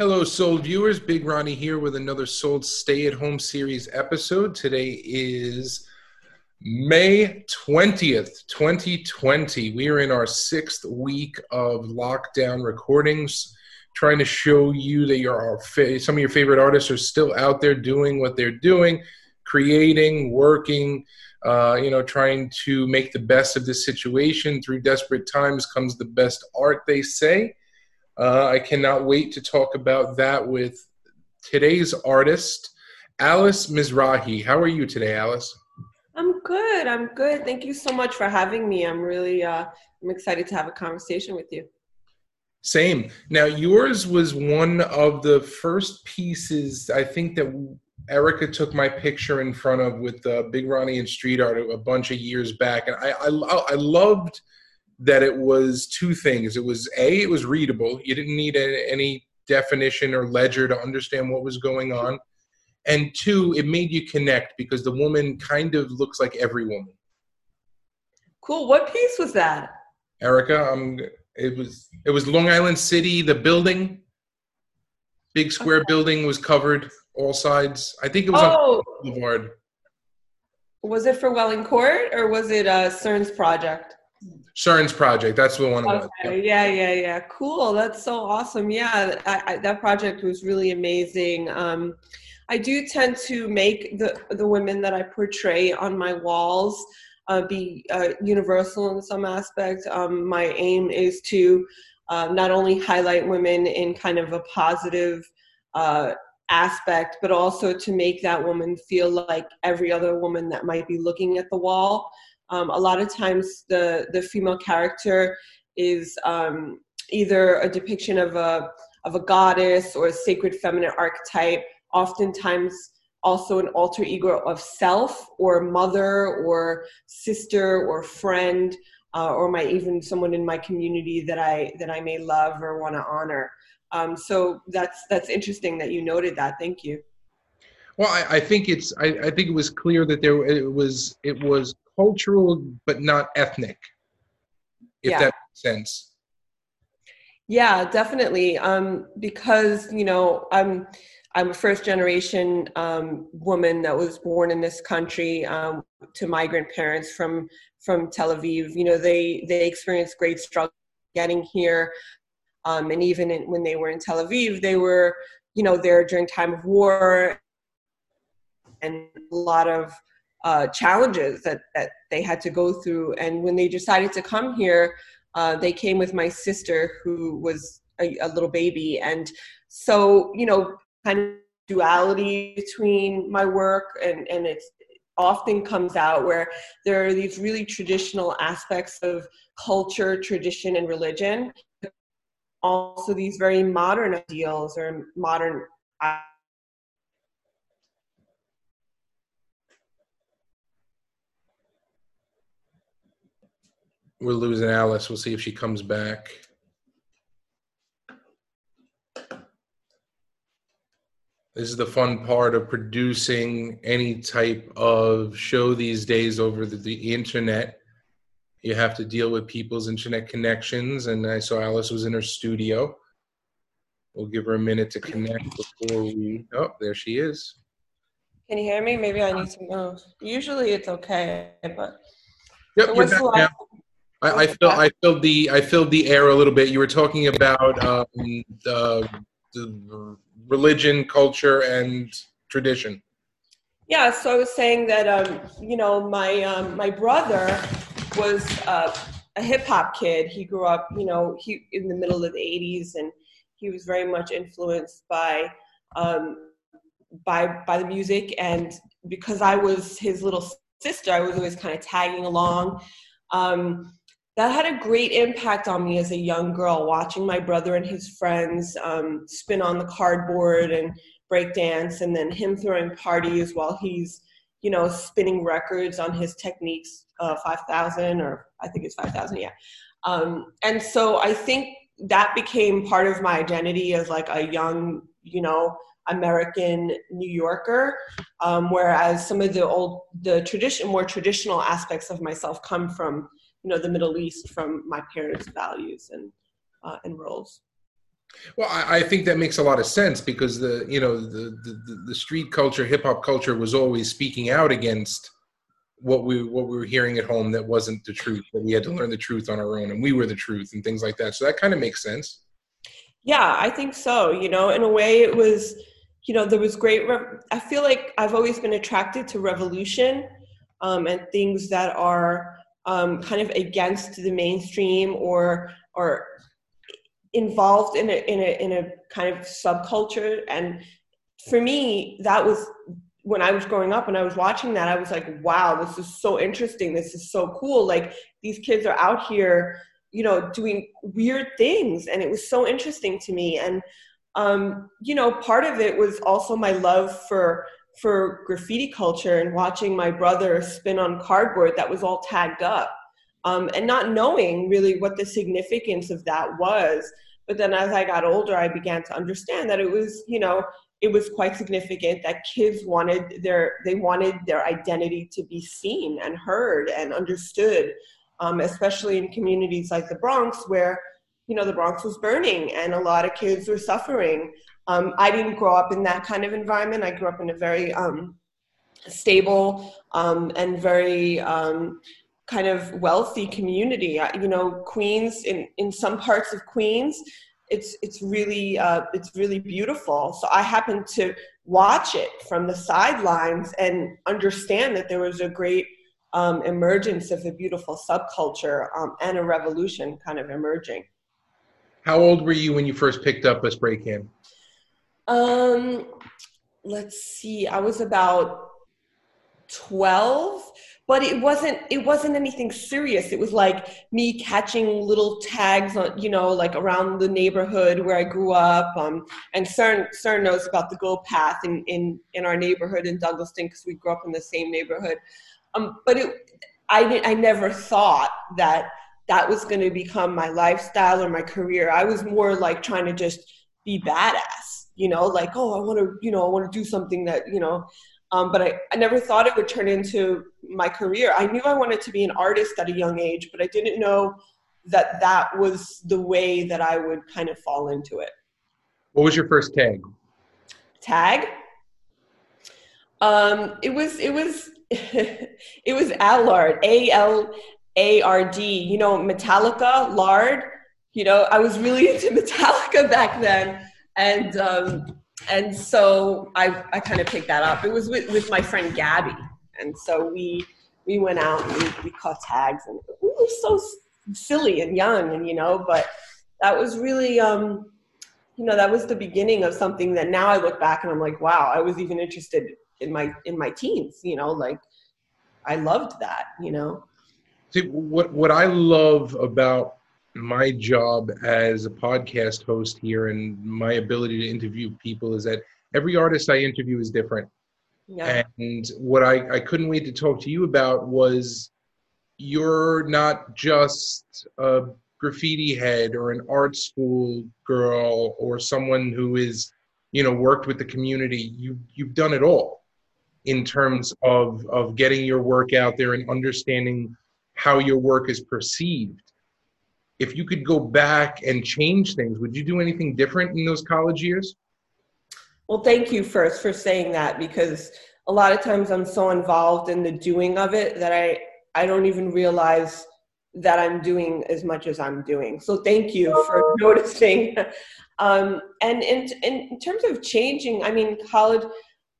Hello, Soul viewers. Big Ronnie here with another Soul Stay at Home series episode. Today is May 20th, 2020. We are in our sixth week of lockdown recordings, trying to show you that your some of your favorite artists are still out there doing what they're doing, creating, working, uh, you know, trying to make the best of this situation. Through desperate times comes the best art, they say. Uh, I cannot wait to talk about that with today's artist, Alice Mizrahi. How are you today, Alice? I'm good. I'm good. Thank you so much for having me. I'm really uh, I'm excited to have a conversation with you. Same. Now, yours was one of the first pieces I think that Erica took my picture in front of with uh, Big Ronnie and Street Art a bunch of years back, and I I, I loved that it was two things. It was a, it was readable. You didn't need a, any definition or ledger to understand what was going on, and two, it made you connect because the woman kind of looks like every woman. Cool. What piece was that? Erica, um, it was it was Long Island City. The building, big square okay. building, was covered all sides. I think it was oh. on Boulevard. Was it for Welling Court or was it a CERN's project? CERN's project. That's the one. Okay. Yeah, yeah, yeah. Cool. That's so awesome. Yeah, I, I, that project was really amazing. Um, I do tend to make the the women that I portray on my walls uh, be uh, universal in some aspect. Um, my aim is to uh, not only highlight women in kind of a positive uh, aspect, but also to make that woman feel like every other woman that might be looking at the wall. Um, a lot of times, the the female character is um, either a depiction of a of a goddess or a sacred feminine archetype. Oftentimes, also an alter ego of self or mother or sister or friend uh, or my even someone in my community that I that I may love or want to honor. Um, so that's that's interesting that you noted that. Thank you. Well, I, I think it's I, I, think it was clear that there it was it was cultural but not ethnic, if yeah. that makes sense. Yeah, definitely. Um, because you know, I'm I'm a first generation um, woman that was born in this country um, to migrant parents from from Tel Aviv. You know, they they experienced great struggle getting here, um, and even in, when they were in Tel Aviv, they were you know there during time of war and a lot of uh, challenges that, that they had to go through. And when they decided to come here, uh, they came with my sister, who was a, a, little baby. And so, you know, kind of duality between my work and, and it's often comes out where there are these really traditional aspects of culture, tradition, and religion. Also, these very modern ideals or modern we're losing Alice. We'll see if she comes back. This is the fun part of producing any type of show these days over the, the internet. You have to deal with people's internet connections, and I saw Alice was in her studio. We'll give her a minute to connect before we. Oh, there she is. Can you hear me? Maybe I need to move. Usually it's okay, but. Yep, so what's the last, I, I I filled the I filled the air a little bit. You were talking about um, the, the religion, culture, and tradition. Yeah, so I was saying that um, you know my um, my brother was uh, a hip hop kid. He grew up, you know, he in the middle of the '80s, and he was very much influenced by um, by by the music. And because I was his little sister, I was always kind of tagging along. Um, that had a great impact on me as a young girl watching my brother and his friends um, spin on the cardboard and break dance and then him throwing parties while he's you know spinning records on his Technics uh, 5000 or i think it's 5000 yeah. Um, and so i think that became part of my identity as like a young you know american new yorker um, whereas some of the old the tradition more traditional aspects of myself come from you know the Middle East from my parents' values and uh, and roles. Well, I, I, think that makes a lot of sense because the you know the the, the street culture, hip hop culture was always speaking out against what we what we were hearing at home that wasn't the truth. That we had to learn the truth on our own, and we were the truth, and things like that. So that kind of makes sense. Yeah, I think so. You know, in a way, it was. You know, there was great. Re- I feel like I've always been attracted to revolution um, and things that are um, kind of against the mainstream or or involved in a in a in a kind of subculture. And for me that was when I was growing up and I was watching that I was like wow this is so interesting. This is so cool. Like these kids are out here you know doing weird things. And it was so interesting to me. And um, you know part of it was also my love for for graffiti culture and watching my brother spin on cardboard that was all tagged up um, and not knowing really what the significance of that was. But then as I got older, I began to understand that it was, you know, it was quite significant that kids wanted their they wanted their identity to be seen and heard and understood, um, especially in communities like the Bronx where you know the Bronx was burning and a lot of kids were suffering. Um, I didn't grow up in that kind of environment. I grew up in a very um, stable um, and very um, kind of wealthy community. You know, Queens in in some parts of Queens, it's it's really uh, it's really beautiful. So I happened to watch it from the sidelines and understand that there was a great um, emergence of a beautiful subculture um, and a revolution kind of emerging. How old were you when you first picked up a spray can? Um, let's see. I was about twelve but it wasn't it wasn't anything serious. It was like me catching little tags on you know like around the neighborhood where i grew up um, and cern cern knows about the gold path in in in our neighborhood in douglaston because we grew up in the same neighborhood. Um, but it i i never thought that that was going to become my lifestyle or my career. I was more like trying to just be badass you know like oh i want to you know i want to do something that you know um, but I, I never thought it would turn into my career. I knew I wanted to be an artist at a young age, but I didn't know that that was the way that I would kind of fall into it. What was your first tag? Tag? Um, it was it was it was Alard, A L A R D. You know, Metallica, Lard. You know, I was really into Metallica back then, and um, and so I, I kind of picked that up. It was with, with my friend Gabby. And so we, we went out and we, we caught tags and we were so silly and young and, you know, but that was really, um, you know, that was the beginning of something that now I look back and I'm like, wow, I was even interested in my, in my teens, you know, like I loved that, you know? See, what, what I love about my job as a podcast host here and my ability to interview people is that every artist I interview is different. Yeah. And what I, I couldn't wait to talk to you about was you're not just a graffiti head or an art school girl or someone who is, you know, worked with the community. You you've done it all in terms of of getting your work out there and understanding how your work is perceived if you could go back and change things, would you do anything different in those college years? Well, thank you first for saying that because a lot of times I'm so involved in the doing of it that I I don't even realize that I'm doing as much as I'm doing. So thank you for noticing. Um, and in, in terms of changing, I mean, college,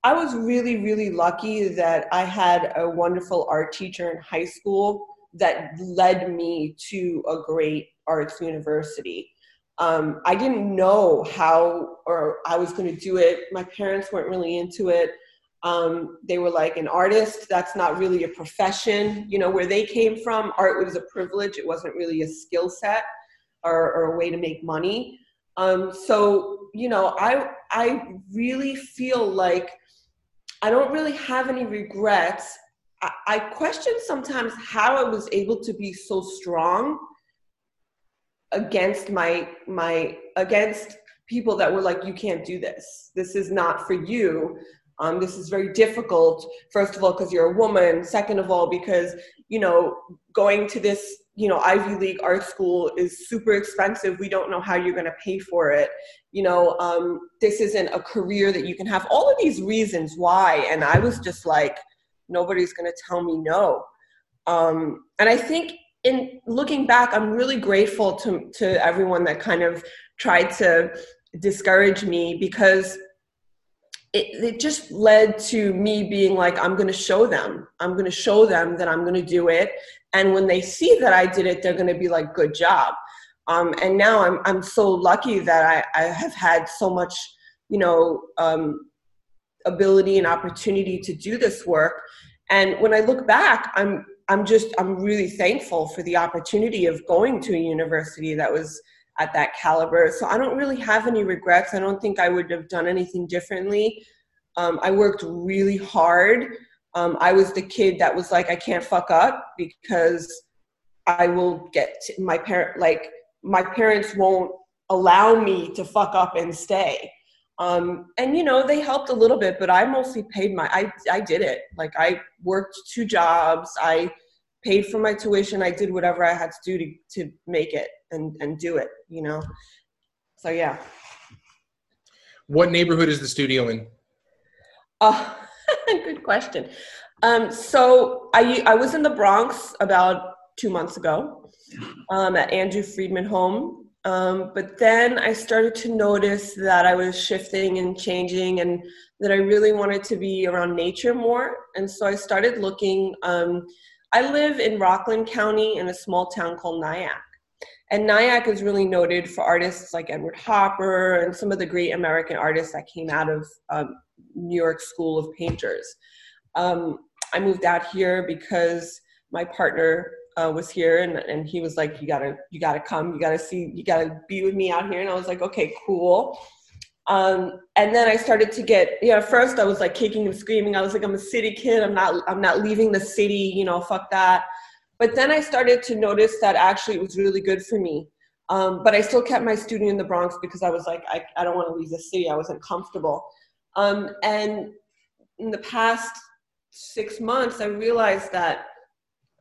I was really, really lucky that I had a wonderful art teacher in high school that led me to a great arts university. Um, I didn't know how or I was going to do it. My parents weren't really into it. Um, they were like an artist. That's not really a profession. You know, where they came from, art was a privilege. It wasn't really a skill set or, or, a way to make money. Um, so, you know, I I really feel like I don't really have any regrets I, question sometimes how I was able to be so strong against my my against people that were like you can't do this. This is not for you. Um, this is very difficult first of all because you're a woman second of all because you know going to this you know ivy league art school is super expensive. We don't know how you're going to pay for it. You know um, this isn't a career that you can have. All of these reasons why and i was just like nobody's going to tell me no. Um, and i think in looking back i'm really grateful to to everyone that kind of tried to discourage me because it, it just led to me being like i'm going to show them. I'm going to show them that i'm going to do it. And when they see that i did it they're going to be like good job. Um, and now I'm, I'm so lucky that I, I have had so much you know um, ability and opportunity to do this work and when i look back i'm i'm just i'm really thankful for the opportunity of going to a university that was at that caliber. So I don't really have any regrets. I don't think I would have done anything differently. Um, I worked really hard. Um, I was the kid that was like, I can't fuck up because I will get my parent like my parents won't allow me to fuck up and stay. Um, and you know they helped a little bit, but I mostly paid my. I I did it. Like I worked two jobs. I paid for my tuition. I did whatever I had to do to to make it and and do it you know so yeah what neighborhood is the studio in oh good question um so i i was in the bronx about two months ago um, at andrew freedman home um, but then I started to notice that I was shifting and changing, and that I really wanted to be around nature more. And so I started looking. Um, I live in Rockland County in a small town called Nyack. And Nyack is really noted for artists like Edward Hopper and some of the great American artists that came out of um, New York School of Painters. Um, I moved out here because my partner uh, was here and, and he was like, you gotta, you gotta come, you gotta see, you gotta be with me out here. And I was like, okay, cool. Um, and then I started to get, you know, first I was like kicking and screaming. I was like, I'm a city kid. I'm not, I'm not leaving the city, you know, fuck that. But then I started to notice that actually it was really good for me. Um, but I still kept my studio in the Bronx because I was like, I, I don't want to leave the city. I wasn't comfortable. Um, and in the past six months, I realized that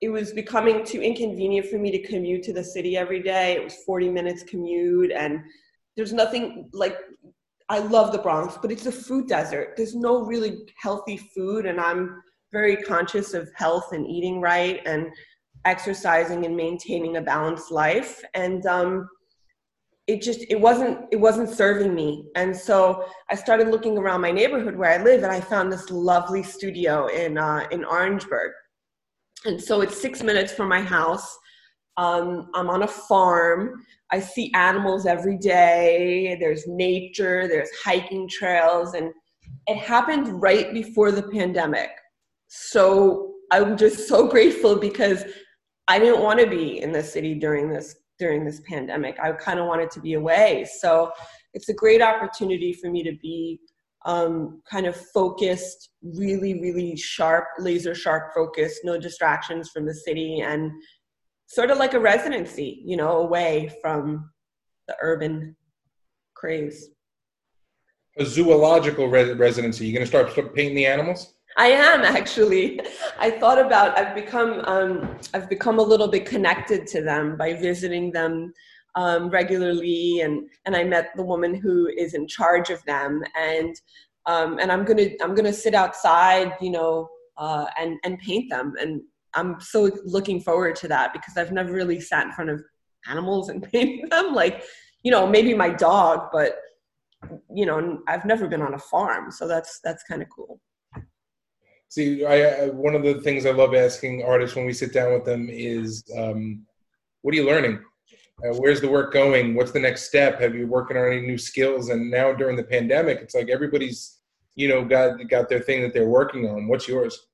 it was becoming too inconvenient for me to commute to the city every day. It was 40 minutes commute, and there's nothing like I love the Bronx, but it's a food desert. There's no really healthy food, and I'm very conscious of health and eating right. And exercising and maintaining a balanced life and um, it just it wasn't it wasn't serving me and so i started looking around my neighborhood where i live and i found this lovely studio in uh, in orangeburg and so it's six minutes from my house. Um, i'm on a farm. I see animals every day. There's nature. There's hiking trails. And it happened right before the pandemic. So i'm just so grateful because I didn't want to be in the city during this during this pandemic. I kind of wanted to be away. So it's a great opportunity for me to be um, kind of focused, really, really sharp, laser sharp focus, no distractions from the city, and sort of like a residency, you know, away from the urban craze. A zoological residency. You're going to start painting the animals? I am actually. I thought about. I've become. Um, I've become a little bit connected to them by visiting them um, regularly, and and I met the woman who is in charge of them, and um, and I'm gonna I'm gonna sit outside, you know, uh, and and paint them, and I'm so looking forward to that because I've never really sat in front of animals and painted them. Like, you know, maybe my dog, but you know, I've never been on a farm, so that's that's kind of cool. See, I, I, one of the things I love asking artists when we sit down with them is, um, what are you learning? Uh, where's the work going? What's the next step? Have you working on any new skills? And now during the pandemic, it's like everybody's, you know, got got their thing that they're working on. What's yours?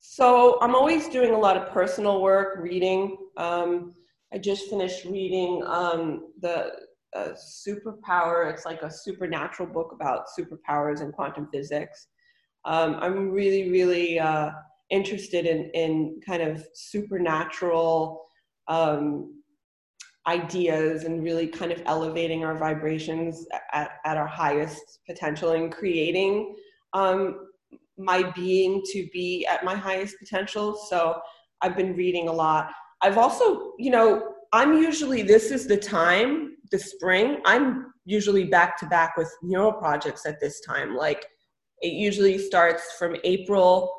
So I'm always doing a lot of personal work, reading. Um, I just finished reading um, the uh, Superpower. It's like a supernatural book about superpowers and quantum physics um, I'm really, really uh, interested in, in kind of supernatural um, ideas and really kind of elevating our vibrations at, at our highest potential and creating um, my being to be at my highest potential. So I've been reading a lot. I've also, you know, I'm usually, this is the time, the spring, I'm usually back to back with mural projects at this time. Like it usually starts from April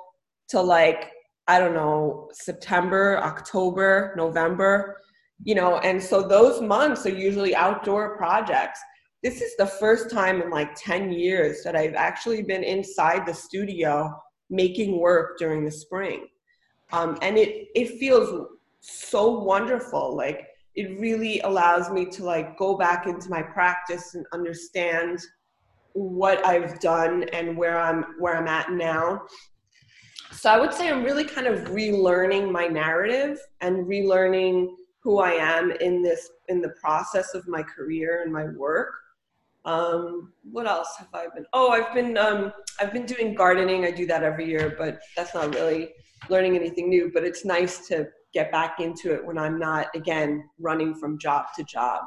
to like, I don't know, September, October, November, you know, and so those months are usually outdoor projects. This is the first time in like 10 years that I've actually been inside the studio making work during the spring. Um, and it, it feels so wonderful. Like it really allows me to like go back into my practice and understand what I've done and where I'm where I'm at now. So I would say I'm really kind of relearning my narrative and relearning who I am in this in the process of my career and my work. Um, what else have I been? Oh, I've been um, I've been doing gardening. I do that every year, but that's not really learning anything new. But it's nice to get back into it when I'm not again running from job to job.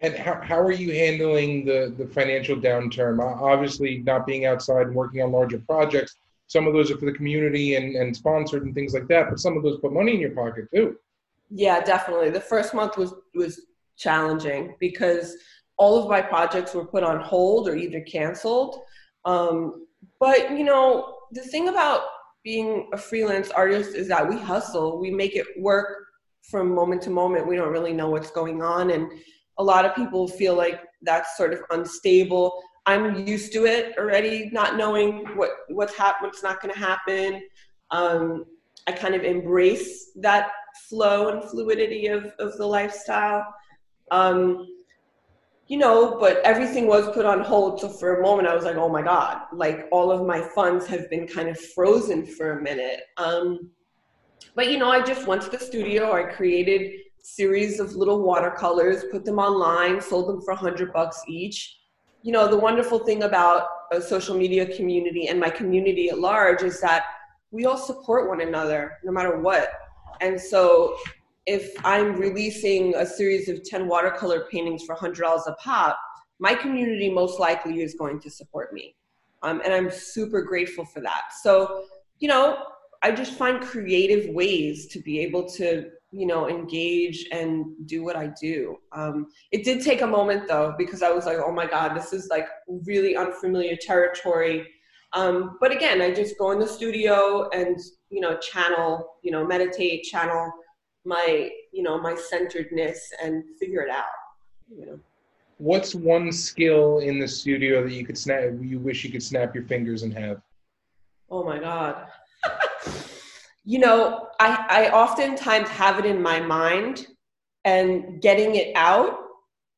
And how, how are you handling the, the financial downturn? Obviously, not being outside and working on larger projects, some of those are for the community and, and sponsored and things like that, but some of those put money in your pocket too. Yeah, definitely. The first month was, was challenging because all of my projects were put on hold or either canceled. Um, but, you know, the thing about being a freelance artist is that we hustle, we make it work from moment to moment. We don't really know what's going on. And a lot of people feel like that's sort of unstable. I'm used to it already, not knowing what what's hap- what's not going to happen. Um, I kind of embrace that flow and fluidity of of the lifestyle. Um, you know, but everything was put on hold. So for a moment, I was like, oh my God, like all of my funds have been kind of frozen for a minute. Um, but, you know, I just went to the studio, I created series of little watercolors, put them online, sold them for 100 bucks each. You know, the wonderful thing about a social media community and my community at large is that we all support one another no matter what. And so if I'm releasing a series of 10 watercolor paintings for $100 a pop, my community most likely is going to support me. Um, and I'm super grateful for that. So, you know, I just find creative ways to be able to, you know, engage and do what I do. Um, it did take a moment though, because I was like, oh my God, this is like really unfamiliar territory. Um, but again, I just go in the studio and, you know, channel, you know, meditate, channel my you know my centeredness and figure it out. You know what's one skill in the studio that you could snap you wish you could snap your fingers and have? Oh my god. You know i i oftentimes have it in my mind and getting it out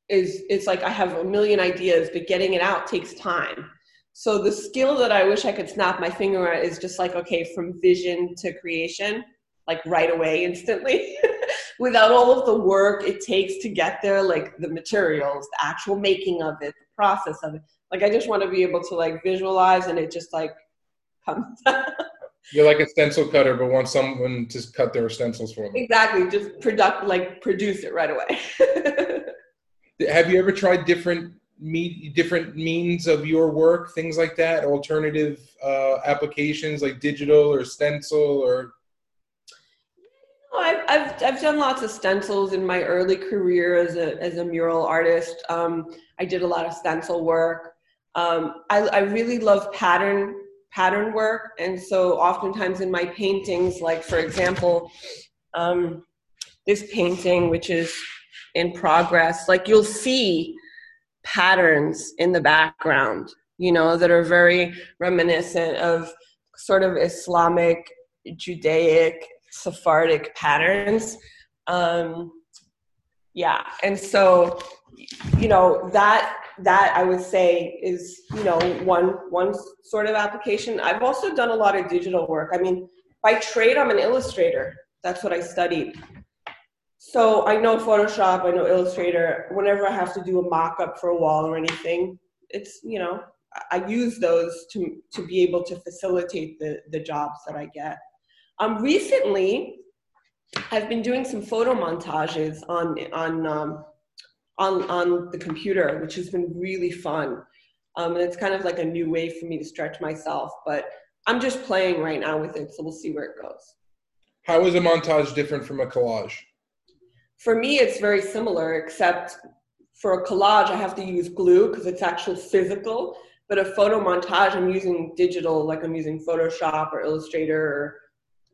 is it's like i have a million ideas but getting it out takes time so the skill that i wish i could snap my finger at is just like okay from vision to creation like right away instantly. Without all of the work it takes to get there like the materials the actual making of it the process of it. Like i just want to be able to like visualize and it just like comes you're like a stencil cutter but want someone to cut their stencils for them. Exactly just product like produce it right away. Have you ever tried different me different means of your work things like that alternative uh, applications like digital or stencil or I've, I've, I've done lots of stencils in my early career as a, as a mural artist. Um, I did a lot of stencil work. Um, I, I really love pattern pattern work, and so oftentimes in my paintings, like for example, um, this painting, which is in progress, like you'll see patterns in the background, you know, that are very reminiscent of sort of Islamic, Judaic Sephardic patterns. Um, yeah, and so you know that that I would say is you know one one sort of application. I've also done a lot of digital work. I mean, by trade, I'm an illustrator. That's what I studied. So I know Photoshop, I know Illustrator. Whenever I have to do a mock-up for a wall or anything, it's you know I use those to to be able to facilitate the the jobs that I get. Um, recently, I've been doing some photo montages on on um, on on the computer, which has been really fun. Um, and it's kind of like a new way for me to stretch myself. But I'm just playing right now with it, so we'll see where it goes. How is a montage different from a collage? For me, it's very similar, except for a collage, I have to use glue because it's actually physical. But a photo montage, I'm using digital, like I'm using Photoshop or Illustrator. Or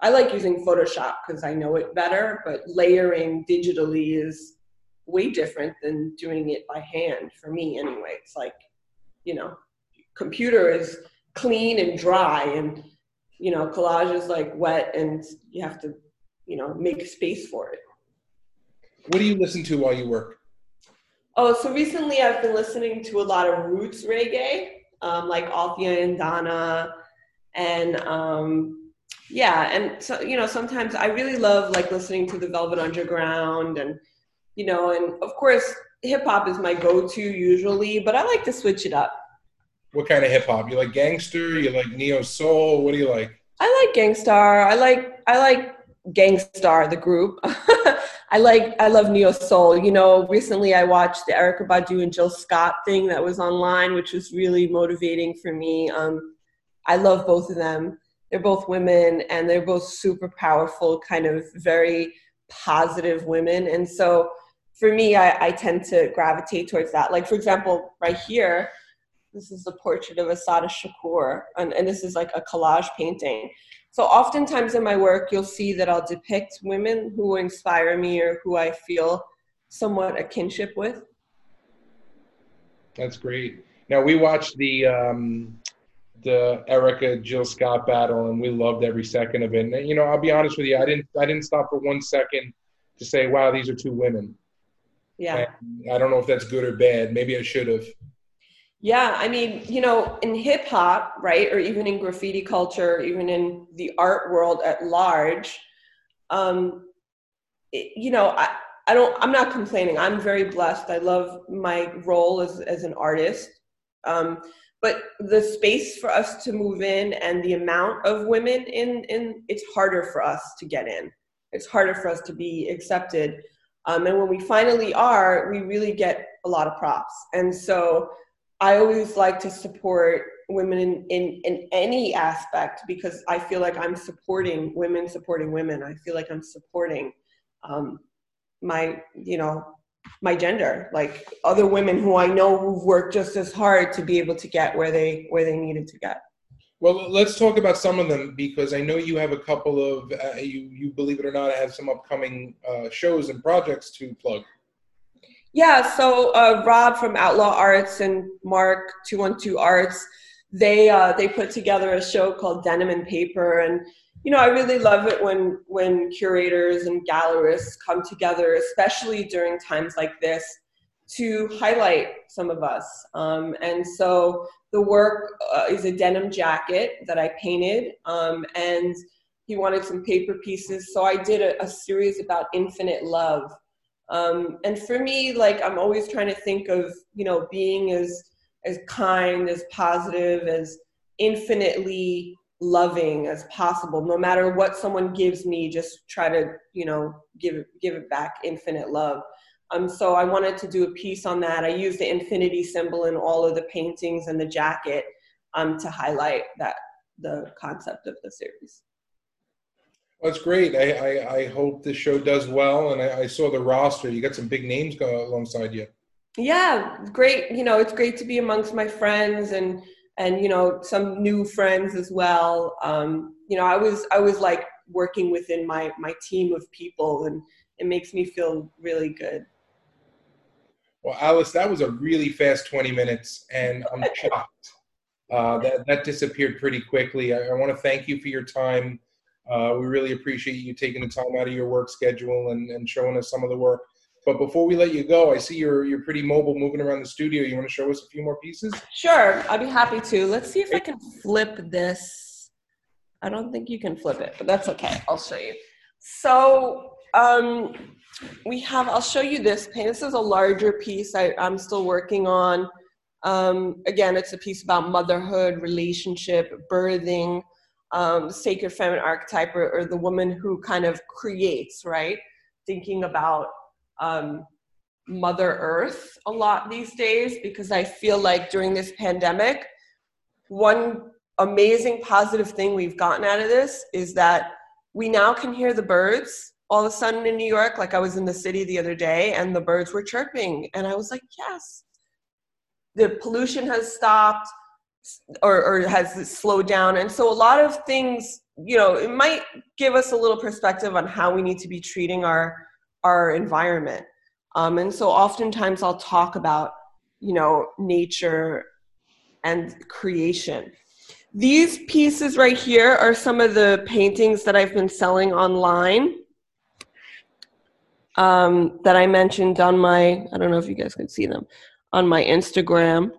I like using Photoshop because I know it better, but layering digitally is way different than doing it by hand for me anyway. It's like, you know, computer is clean and dry and you know, collage is like wet and you have to, you know, make space for it. What do you listen to while you work? Oh, so recently I've been listening to a lot of roots reggae, um, like Althea and Donna, and um, yeah, and so you know sometimes I really love like listening to the Velvet Underground, and you know, and of course hip hop is my go-to usually, but I like to switch it up. What kind of hip hop? You like gangster? You like neo soul? What do you like? I like Gang Starr. I like I like Gang Starr, the group. I like I love neo soul. You know, recently I watched the Erykah Badu and Jill Scott thing that was online, which was really motivating for me. Um, I love both of them. They're both women, and they're both super powerful, kind of very positive women. And so, for me, I, I tend to gravitate towards that. Like, for example, right here, this is a portrait of Assata Shakur, and, and this is like a collage painting. So oftentimes in my work, you'll see that I'll depict women who inspire me or who I feel somewhat a kinship with. That's great. Now we watched the um, the Erykah Jill Scott battle, and we loved every second of it. And, you know, I'll be honest with you, I didn't I didn't stop for one second to say, "Wow, these are two women." Yeah. And I don't know if that's good or bad. Maybe I should have. Yeah, I mean, you know, in hip hop, right, or even in graffiti culture, even in the art world at large, um, it, you know, I, I don't, I'm not complaining. I'm very blessed. I love my role as, as an artist. Um, but the space for us to move in and the amount of women in, in it's harder for us to get in. It's harder for us to be accepted. Um, and when we finally are, we really get a lot of props. And so I always like to support women in, in, in any aspect because I feel like I'm supporting women supporting women. I feel like I'm supporting um, my, you know, my gender, like other women who I know who've worked just as hard to be able to get where they where they needed to get. Well, let's talk about some of them because I know you have a couple of uh, you you believe it or not I have some upcoming uh, shows and projects to plug. Yeah, so uh, Rob from Outlaw Arts and Mark Two One Two Arts, they uh, they put together a show called Denim and Paper, and you know I really love it when when curators and gallerists come together, especially during times like this, to highlight some of us. Um, and so the work uh, is a denim jacket that I painted, um, and he wanted some paper pieces, so I did a, a series about infinite love um, and for me, like I'm always trying to think of, you know, being as as kind, as positive, as infinitely loving as possible. No matter what someone gives me, just try to, you know, give give it back infinite love. Um, so I wanted to do a piece on that. I used the infinity symbol in all of the paintings and the jacket um, to highlight that the concept of the series. That's great. I, I, I, hope the show does well. And I, I, saw the roster. You got some big names go alongside you. Yeah, great. You know, it's great to be amongst my friends and and you know some new friends as well. Um, you know, I was I was like working within my my team of people, and it makes me feel really good. Well, Alice, that was a really fast twenty minutes, and I'm shocked. Uh, that that disappeared pretty quickly. I, I want to thank you for your time uh, we really appreciate you taking the time out of your work schedule and, and showing us some of the work. But before we let you go, I see you're you're pretty mobile, moving around the studio. You want to show us a few more pieces? Sure, I'd be happy to. Let's see if I can flip this. I don't think you can flip it, but that's okay. I'll show you. So um, we have. I'll show you this paint. This is a larger piece. I, I'm still working on. Um, again, it's a piece about motherhood, relationship, birthing um, sacred feminine archetype or, or, the woman who kind of creates, right? Thinking about um, Mother Earth a lot these days because I feel like during this pandemic, one amazing positive thing we've gotten out of this is that we now can hear the birds all of a sudden in New York. Like I was in the city the other day and the birds were chirping. And I was like, yes, the pollution has stopped or, or has slowed down. And so a lot of things, you know, it might give us a little perspective on how we need to be treating our, our environment. Um, and so oftentimes I'll talk about, you know, nature and creation. These pieces right here are some of the paintings that I've been selling online um, that I mentioned on my, I don't know if you guys can see them, on my Instagram.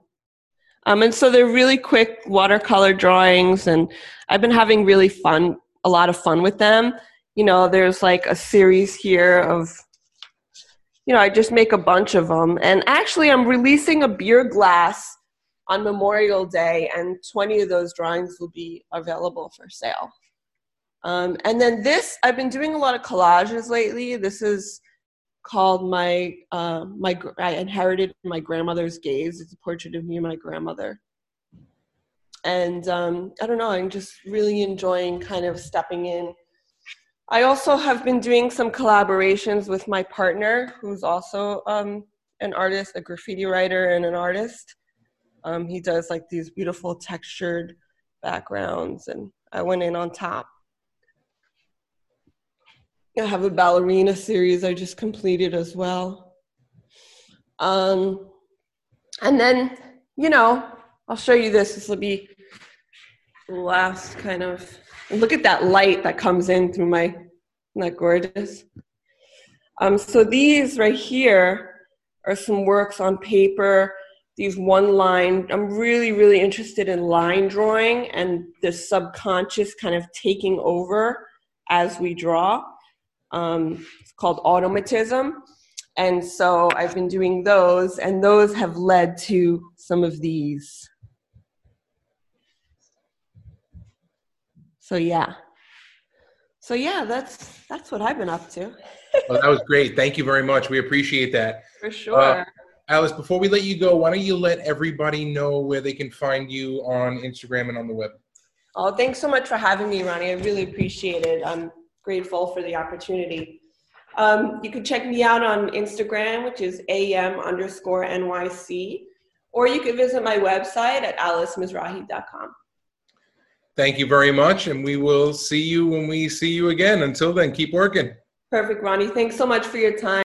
Um, and so they're really quick watercolor drawings, and I've been having really fun, a lot of fun with them. You know, there's like a series here of, you know, I just make a bunch of them. And actually, I'm releasing a beer glass on Memorial Day, and 20 of those drawings will be available for sale. Um, and then this, I've been doing a lot of collages lately. This is called my uh, my I inherited my grandmother's gaze. It's a portrait of me and my grandmother. And um, I don't know, I'm just really enjoying kind of stepping in. I also have been doing some collaborations with my partner, who's also um, an artist, a graffiti writer, and an artist. Um, he does like these beautiful textured backgrounds, and I went in on top. I have a ballerina series I just completed as well. Um, and then, you know, I'll show you this. This will be last kind of look at that light that comes in through my isn't that gorgeous? Um, so these right here are some works on paper. These one line. I'm really, really interested in line drawing and the subconscious kind of taking over as we draw. Um, it's called automatism. And so I've been doing those, and those have led to some of these. So yeah. So yeah, that's that's what I've been up to. well, that was great. Thank you very much. We appreciate that. For sure. Uh, Alice, before we let you go, why don't you let everybody know where they can find you on Instagram and on the web? Oh, thanks so much for having me, Ronnie. I really appreciate it. I'm grateful for the opportunity. Um, you can check me out on Instagram, which is am underscore NYC, or you can visit my website at alicemizrahi.com. Thank you very much, and we will see you when we see you again. Until then, keep working. Perfect, Ronnie. Thanks so much for your time.